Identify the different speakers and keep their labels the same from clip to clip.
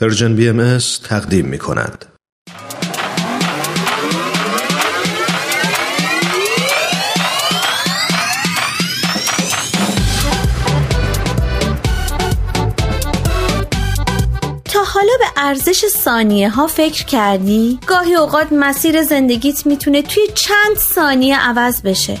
Speaker 1: پرژن بی تقدیم می کند.
Speaker 2: تا حالا به ارزش ثانیه ها فکر کردی؟ گاهی اوقات مسیر زندگیت می‌تونه توی چند ثانیه عوض بشه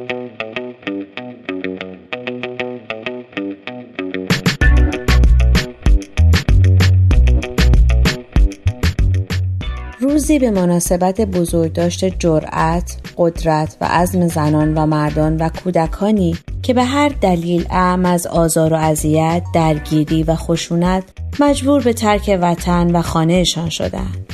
Speaker 2: روزی به مناسبت بزرگداشت جرأت، قدرت و عزم زنان و مردان و کودکانی که به هر دلیل اعم از آزار و اذیت، درگیری و خشونت مجبور به ترک وطن و خانهشان شدند.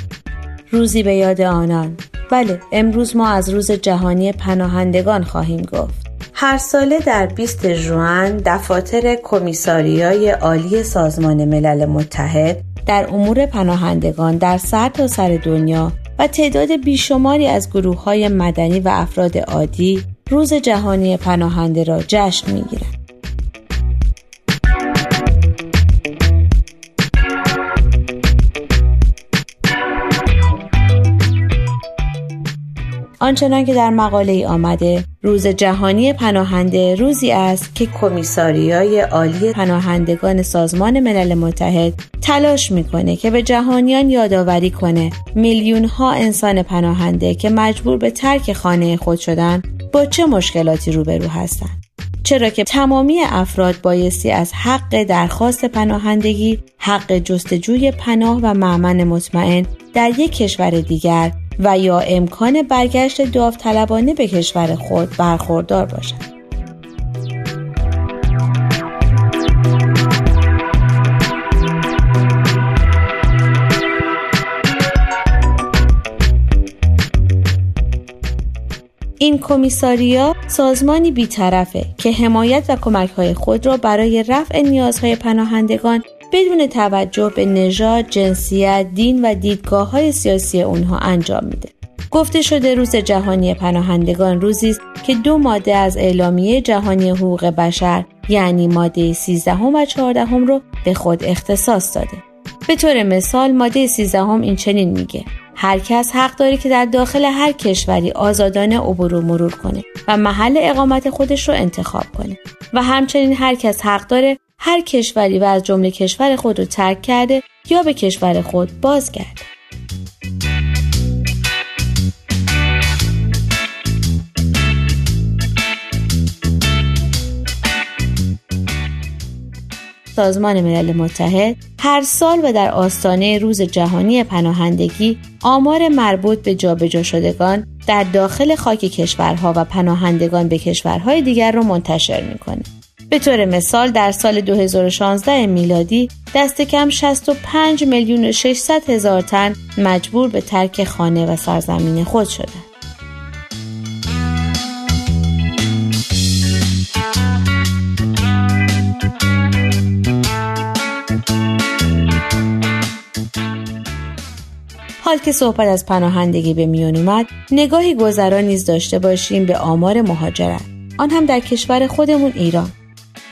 Speaker 2: روزی به یاد آنان بله امروز ما از روز جهانی پناهندگان خواهیم گفت هر ساله در 20 ژوئن دفاتر کمیساریای عالی سازمان ملل متحد در امور پناهندگان در سر تا سر دنیا و تعداد بیشماری از گروه های مدنی و افراد عادی روز جهانی پناهنده را جشن می‌گیرند. آنچنان که در مقاله ای آمده روز جهانی پناهنده روزی است که کمیساریای عالی پناهندگان سازمان ملل متحد تلاش می‌کنه که به جهانیان یادآوری کنه میلیون ها انسان پناهنده که مجبور به ترک خانه خود شدن با چه مشکلاتی روبرو هستند. چرا که تمامی افراد بایستی از حق درخواست پناهندگی حق جستجوی پناه و معمن مطمئن در یک کشور دیگر و یا امکان برگشت داوطلبانه به کشور خود برخوردار باشند. این کمیساریا سازمانی بیطرفه که حمایت و کمک های خود را برای رفع نیازهای پناهندگان بدون توجه به نژاد، جنسیت، دین و دیدگاه های سیاسی اونها انجام میده. گفته شده روز جهانی پناهندگان روزی است که دو ماده از اعلامیه جهانی حقوق بشر یعنی ماده 13 و 14 رو به خود اختصاص داده. به طور مثال ماده 13 این چنین میگه هر کس حق داره که در داخل هر کشوری آزادانه عبور و مرور کنه و محل اقامت خودش رو انتخاب کنه و همچنین هر کس حق داره هر کشوری و از جمله کشور خود رو ترک کرده یا به کشور خود بازگرده. سازمان ملل متحد هر سال و در آستانه روز جهانی پناهندگی آمار مربوط به جابجا شدگان در داخل خاک کشورها و پناهندگان به کشورهای دیگر را منتشر می‌کنه. به طور مثال در سال 2016 میلادی دست کم 65 میلیون و 600 هزار تن مجبور به ترک خانه و سرزمین خود شدند. حال که صحبت از پناهندگی به میان اومد نگاهی گذرا نیز داشته باشیم به آمار مهاجرت آن هم در کشور خودمون ایران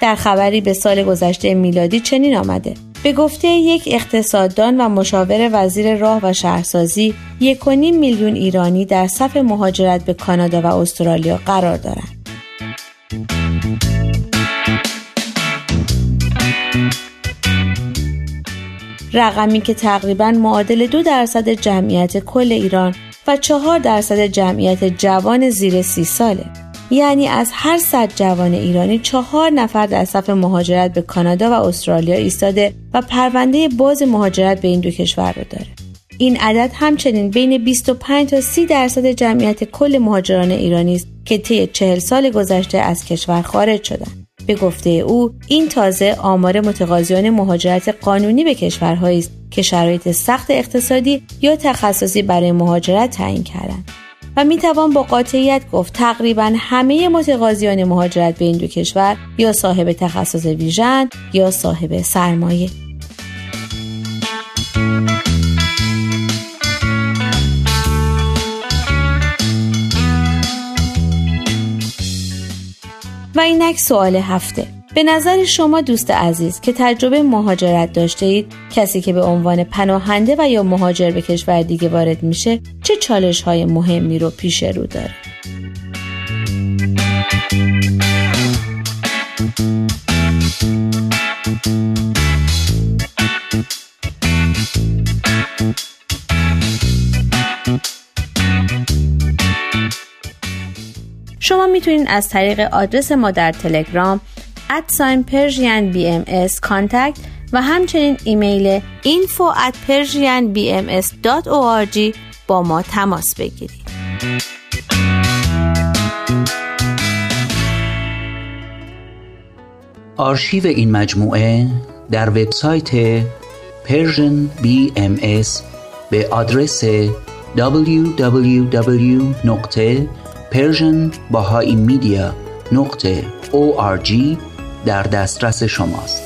Speaker 2: در خبری به سال گذشته میلادی چنین آمده به گفته یک اقتصاددان و مشاور وزیر راه و شهرسازی یک میلیون ایرانی در صف مهاجرت به کانادا و استرالیا قرار دارند. رقمی که تقریبا معادل دو درصد جمعیت کل ایران و چهار درصد جمعیت جوان زیر سی ساله یعنی از هر صد جوان ایرانی چهار نفر در صف مهاجرت به کانادا و استرالیا ایستاده و پرونده باز مهاجرت به این دو کشور رو داره. این عدد همچنین بین 25 تا 30 درصد جمعیت کل مهاجران ایرانی است که طی چهل سال گذشته از کشور خارج شدند به گفته او این تازه آمار متقاضیان مهاجرت قانونی به کشورهایی است که شرایط سخت اقتصادی یا تخصصی برای مهاجرت تعیین کردند. و می توان با قاطعیت گفت تقریبا همه متقاضیان مهاجرت به این دو کشور یا صاحب تخصص ویژن یا صاحب سرمایه. و اینک سوال هفته. به نظر شما دوست عزیز که تجربه مهاجرت داشته اید کسی که به عنوان پناهنده و یا مهاجر به کشور دیگه وارد میشه چه چالش های مهمی رو پیش رو داره؟ شما می‌تونید از طریق آدرس ما در تلگرام at sign Persian BMS contact و همچنین ایمیل info at persianbms.org با ما تماس بگیرید.
Speaker 3: آرشیو این مجموعه در وبسایت Persian BMS به آدرس www.persianbahaimedia.org در دسترس شماست.